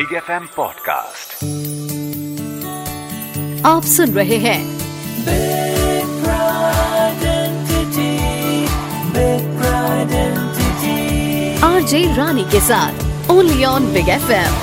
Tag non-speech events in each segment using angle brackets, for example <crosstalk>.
Big F M podcast आप सुन रहे हैं आरजे रानी के साथ only on Big F M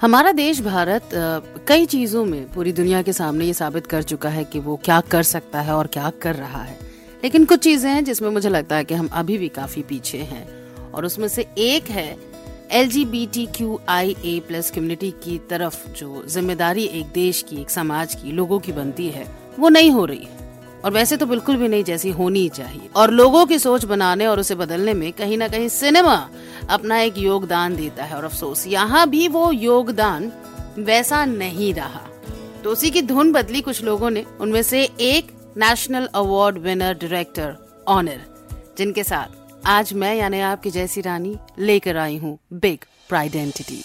हमारा देश भारत कई चीज़ों में पूरी दुनिया के सामने ये साबित कर चुका है कि वो क्या कर सकता है और क्या कर रहा है। लेकिन कुछ चीज़ें हैं जिसमें मुझे लगता है कि हम अभी भी काफ़ी पीछे हैं और उसमें से एक है एल प्लस कम्युनिटी की तरफ़ जो ज़िम्मेदारी एक देश की, एक समाज की लोगों की बनती है, वो नहीं हो रही है। और वैसे तो बिल्कुल भी नहीं जैसी होनी चाहिए। और लोगों की सोच बनाने और उसे बदलने में कहीं ना कहीं सिनेमा अपना एक योगदान देता है। और अफसोस, यहाँ भी वो योगदान वैसा नहीं रहा। तो उसी की धुन बदली कुछ लोगों ने, उनमें से एक national award winner director Onir जिनके साथ आज मैं यानी आपकी जैसी रानी लेकर आई हूँ big pride entity.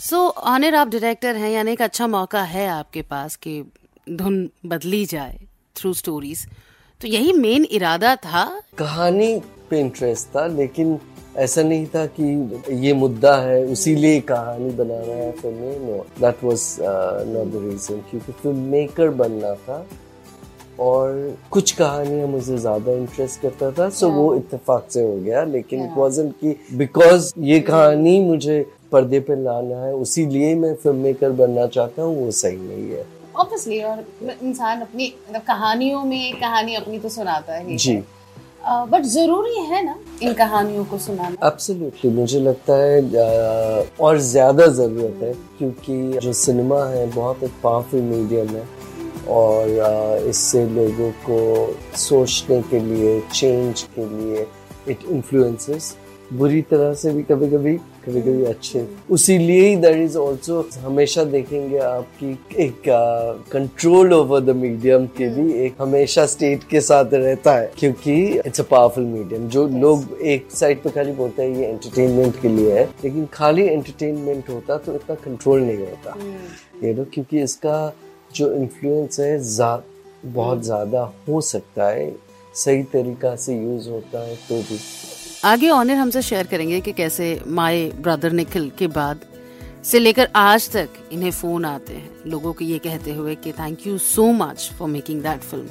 So Onir आप डायरेक्टर हैं, यानी एक अच्छा मौका है आपके पास कि धुन बदली जाए थ्रू स्टोरीज तो यही मेन इरादा था। कहानी पे इंटरेस्ट था, लेकिन ऐसा नहीं था कि ये मुद्दा है उसी उसीलिए कहानी बनाना है film. No that was not the reason क्योंकि फ़िल्म मेकर बनना था। और कुछ कहानियाँ मुझे ज़्यादा इंटरेस्ट करता था सो वो इत्तेफाक से हो गया लेकिन इट कि बिकॉज़ ये कहानी मुझे पर्दे पे लाना है उसी लिए मैं फ़िल्म मेकर बनना चाहता हूँ वो सही नहीं है। ऑब्वियसली और इंसान अपनी मतलब कहानियों में कहानी अपनी तो सुनाता है जी। बट ज़रूरी है ना इन कहानियों को सुनाना? एब्सोल्युटली मुझे लगता है और ज़्यादा ज़रूरत है क्योंकि जो सिनेमा है बहुत एक पावरफुल मीडियम है। और इससे लोगों को सोचने के लिए चेंज के लिए इट इन्फ्लुएंसेस बुरी तरह से भी कभी कभी कभी कभी अच्छे उसीलिए ही देर इज़ ऑल्सो हमेशा देखेंगे आपकी एक कंट्रोल ओवर द मीडियम के भी एक हमेशा स्टेट के साथ रहता है। क्योंकि इट्स अ पावरफुल मीडियम जो yes. लोग एक साइड पे खाली बोलते हैं ये एंटरटेनमेंट के लिए है। लेकिन खाली एंटरटेनमेंट होता तो इतना कंट्रोल नहीं होता। ये नो क्योंकि इसका जो इन्फ्लुएंस है जा, बहुत ज़्यादा हो सकता है सही तरीका से यूज़ होता है तो भी। आगे ऑनर हमसे शेयर करेंगे कि कैसे माय ब्रदर निखिल के बाद से लेकर आज तक इन्हें फ़ोन आते हैं। लोगों को ये कहते हुए कि thank you so much for making that film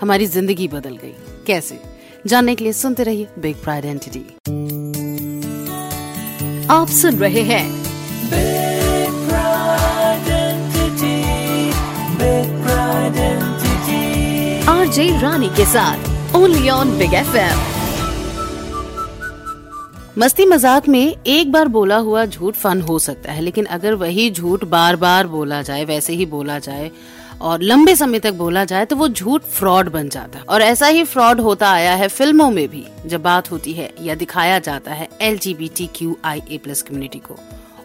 हमारी ज़िंदगी बदल गई। कैसे? जानने के लिए सुनते रहिए बिग प्राइड एंटिटी आप सुन रहे हैं आरजे रानी के साथ ओनली ऑन बिग एफ़ मस्ती मज़ाक में एक बार बोला हुआ झूठ फन हो सकता है, लेकिन अगर वही झूठ बार बार बोला जाए, वैसे ही बोला जाए, और लंबे समय तक बोला जाए तो वो झूठ फ्रॉड बन जाता है। और ऐसा ही फ्रॉड होता आया है फ़िल्मों में भी, जब बात होती है या दिखाया जाता है L G B T Q I A plus community को।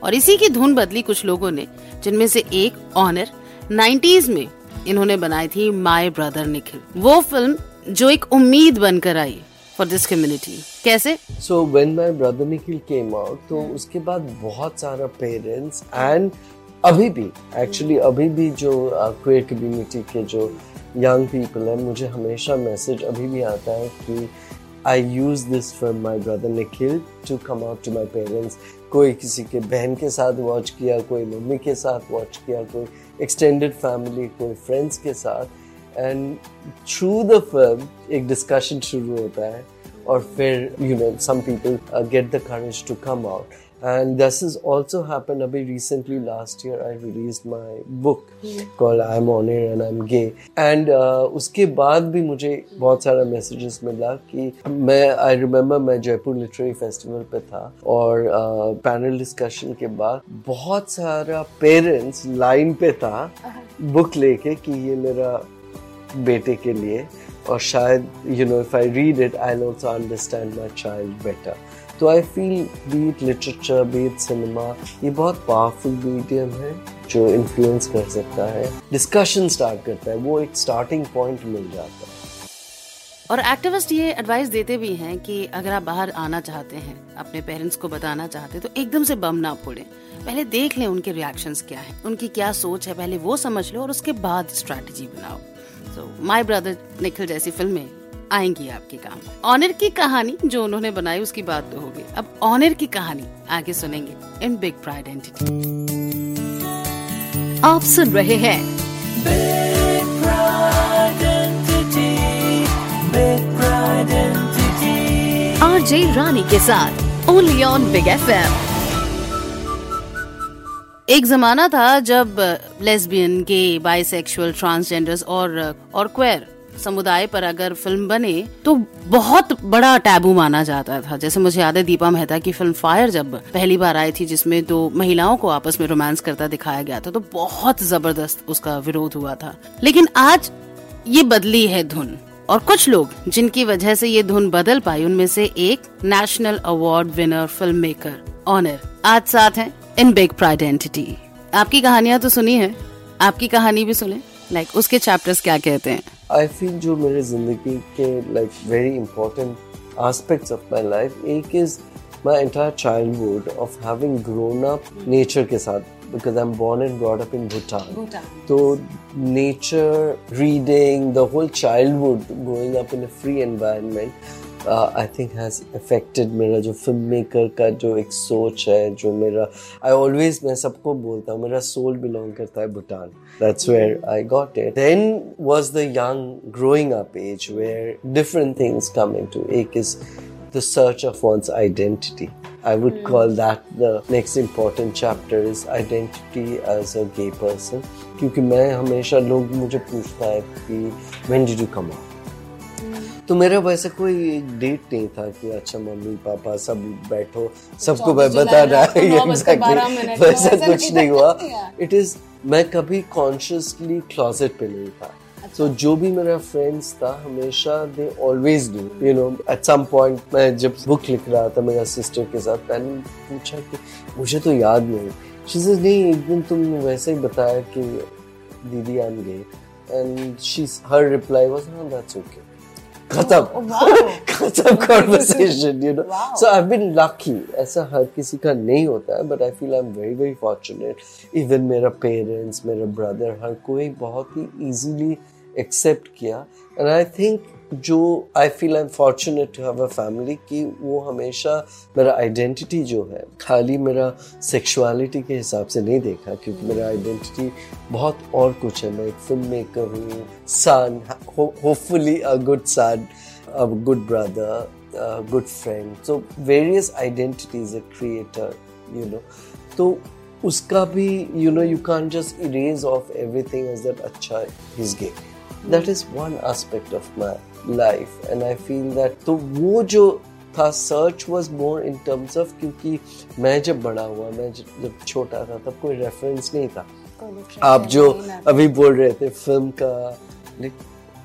और इसी की धुन बदली कुछ लोगों ने, जिनमें से एक ऑनर 90s में इन्होंने बनाई थी माय ब्रदर निखिल वो फ़िल्म जो एक उम्मीद बनकर आई फॉर दिस कम्युनिटी कैसे? So when my brother Nikhil came out तो उसके बाद बहुत सारा पेरेंट्स एंड अभी भी एक्चुअली अभी भी जो क्वेयर कम्युनिटी के जो यंग पीपल है, मुझे हमेशा मैसेज अभी भी आता है कि I use this for my brother Nikhil to come out to my parents कोई किसी के बहन के साथ वॉच किया, कोई मम्मी के साथ वॉच किया, कोई एक्सटेंडेड फैमिली कोई फ्रेंड्स के साथ एंड थ्रू द फ़िल्म एक डिस्कशन शुरू होता है, और फिर you know some people get the courage to come out and this has also happened abhi recently. Last year i released my book called i'm on air and i'm gay. And uh, उसके बाद भी मुझे बहुत सारा messages मिला कि मैं I remember मैं जयपुर लिटरेरी फेस्टिवल पे था और पैनल डिस्कशन के बाद बहुत सारा पेरेंट्स लाइन पे था बुक लेके कि ये मेरा बेटे के लिए और शायद you know if I read it I also understand my child better तो I feel be it literature be it cinema ये बहुत पावरफुल मीडियम है जो इन्फ्लुएंस कर सकता है। डिस्कशन स्टार्ट करता है, वो एक स्टार्टिंग पॉइंट मिल जाता है। और एक्टिविस्ट ये एडवाइस देते भी हैं कि अगर आप बाहर आना चाहते हैं, अपने पेरेंट्स को बताना चाहते हैं तो एकदम से बम ना फोड़ें। पहले देख लें उनके रिएक्शंस क्या है, उनकी क्या सोच है, पहले वो समझ लो और उसके बाद स्ट्रैटेजी बनाओ। सो माय ब्रदर निखिल जैसी फ़िल्में आएँगी आपके काम। ऑनर की कहानी जो उन्होंने बनाई उसकी बात तो होगी। अब ऑनर की कहानी आगे सुनेंगे इन बिग प्राइड एंटिटी आप सुन रहे हैं आरजे रानी के साथ only on Big F M एक जमाना था जब लेस्बियन गे बाइसेक्सुअल ट्रांसजेंडर्स और और क्वेर समुदाय पर अगर फ़िल्म बने तो बहुत बड़ा टैबू माना जाता था। जैसे मुझे याद है दीपा मेहता की फ़िल्म फायर जब पहली बार आई थी जिसमें दो महिलाओं को आपस में रोमांस करता दिखाया गया था तो बहुत ज़बरदस्त उसका विरोध हुआ था। लेकिन आज ये बदली है धुन। और कुछ लोग जिनकी वजह से ये धुन बदल पाई उनमें से एक national award winner film maker Onir आज साथ हैं इन बिग प्राइड एंटिटी आपकी कहानियाँ तो सुनी है आपकी कहानी भी सुने। लाइक like, उसके चैप्टर्स क्या कहते हैं? आई थिंक जो मेरे ज़िंदगी के like very important aspect of my life एक is my entire childhood of having grown up nature के साथ because I am born and brought up in Bhutan तो nature reading the whole childhood growing up in a free environment I think has affected मेरा जो film maker का जो एक सोच है जो मेरा आई ऑलवेज मैं सबको बोलता हूँ मेरा सोल बिलोंग करता है Bhutan. That's where I got it then was the young growing up age where different things come in to एक is the search of one's identity I would call that the next important chapter is identity as a gay person क्योंकि मैं हमेशा लोग मुझे पूछता है कि when did you come out तो मेरा वैसे कोई डेट नहीं था कि अच्छा मम्मी पापा सब बैठो सबको मैं बता रहा है को, वैसा कुछ नहीं हुआ। इट इज़ मैं कभी कॉन्शियसली क्लोजेट पे नहीं था। तो जो भी मेरा फ्रेंड्स था हमेशा they always do you know at some point मैं जब बुक लिख रहा था मेरा सिस्टर के साथ मैंने पूछा कि मुझे तो याद नहीं शी से नहीं एक दिन तुम वैसे ही बताया कि दीदी I am gay and she her reply was हाँ दैट्स ओके खत्म। <laughs> खत्म conversation you know so I been lucky ऐसा हर किसी का नहीं होता है but I feel I am very very fortunate even मेरा पेरेंट्स मेरा ब्रदर हर कोई बहुत ही इजीली एक्सेप्ट किया। एंड आई थिंक जो I feel I am fortunate to family कि, वो हमेशा मेरा आइडेंटिटी जो है, खाली मेरा सेक्शुअलिटी के हिसाब से नहीं देखा क्योंकि मेरा आइडेंटिटी बहुत और कुछ है। मैं एक फ़िल्म मेकर हूँ सान hopefully a good son a good brother good friend so various identities a creator you know तो उसका भी you know you can just erase off everything as that अच्छा is get That is one aspect of my life and I feel that तो वो जो था search was more in terms of क्योंकि मैं जब बड़ा हुआ मैं जब जब छोटा था तब कोई रेफरेंस नहीं था। आप जो अभी बोल रहे थे फ़िल्म का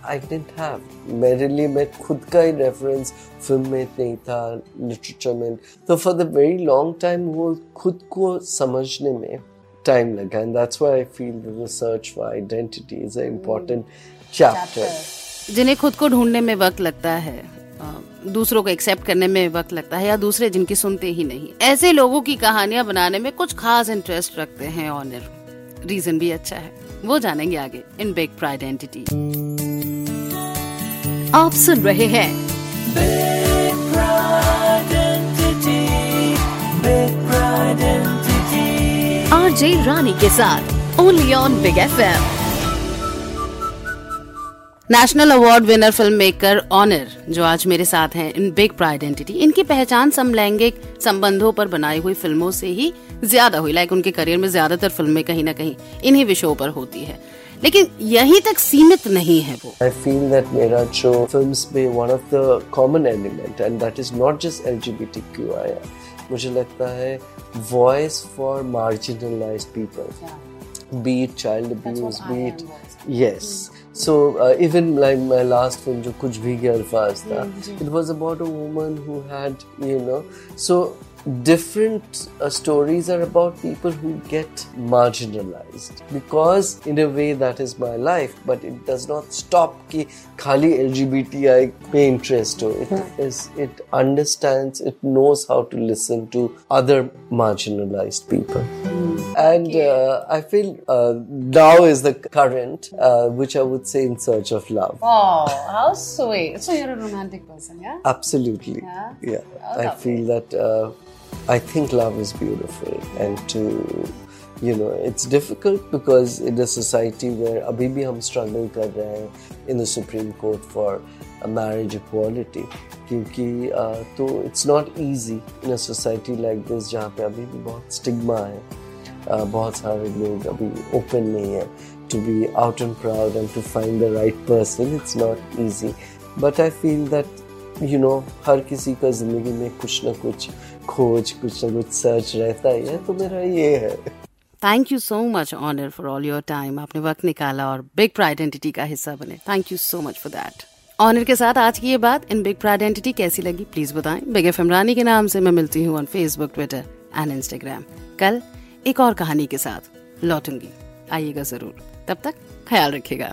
आई डेंट हैव मेरे लिए मैं खुद का ही रेफरेंस फ़िल्म में नहीं था लिटरेचर में। तो for the very long time वो खुद को समझने में टाइम लगा and that's why I feel the search for identity is a important chapter जिन्हें खुद को ढूँढने में वक्त लगता है दूसरों को एक्सेप्ट करने में वक्त लगता है या दूसरे जिनकी सुनते ही नहीं। ऐसे लोगों की कहानियाँ बनाने में कुछ खास इंटरेस्ट रखते हैं ऑनर रीजन भी अच्छा है। वो जानेंगे आगे इन बिग प्राइड एंटिटी आप सुन रहे हैं आरजे रानी के साथ only on Big FM national award winner film maker Onir जो आज मेरे साथ हैं इन बिग प्राइड एंटिटी इनकी पहचान समलैंगिक संबंधों पर बनाई हुई फ़िल्मों से ही ज़्यादा हुई लाइक उनके करियर में ज़्यादातर फ़िल्में कहीं ना कहीं इन्हीं विषयों पर होती है। लेकिन यहीं तक सीमित नहीं है वो। I feel that मेरा जो फिल्म्स में one of the common element and that is not just LGBTQIA मुझे लगता है marginalized people be it child abuse be it yes so uh, even like my last film जो कुछ भी अल्फाज था it was about a woman who had you know so different uh, stories are about people who get marginalized. Because in a way that is my life but it does not stop ki khali lgbti pay interest ho. It yeah. is it understands it knows how to listen to other marginalized people. Mm. and uh, i feel uh, now is the current uh, which i would say in search of love. Oh how sweet. So you're a romantic person yeah? Absolutely. Yeah, yeah. Oh, I feel that uh, I think love is beautiful and to you know it's difficult because in a society where abhi bhi hum struggle kar rahe hain in the supreme court for a marriage equality क्योंकि uh, तो it's not easy in a society like this जहाँ पे अभी भी बहुत stigma है uh, बहुत सारे लोग अभी open नहीं है to be out and proud and to find the right person it's not easy but I feel that you know हर किसी का जिंदगी में कुछ ना कुछ खोज कुछ ना कुछ सर्च रहता ही है तो मेरा ये है। Thank you so much Onir for all your time आपने वक्त निकाला और बिग प्राइड आइडेंटिटी का हिस्सा बने। Thank you so much for that Onir के साथ आज की ये बात, इन बिग प्राइड आइडेंटिटी कैसी लगी? प्लीज़ बताएँ। बिग एफ़ इमरानी के नाम से मैं मिलती हूँ on Facebook Twitter and Instagram कल एक और कहानी के साथ लौटूँगी। आइएगा ज़रूर। तब तक ख्याल रखिएगा।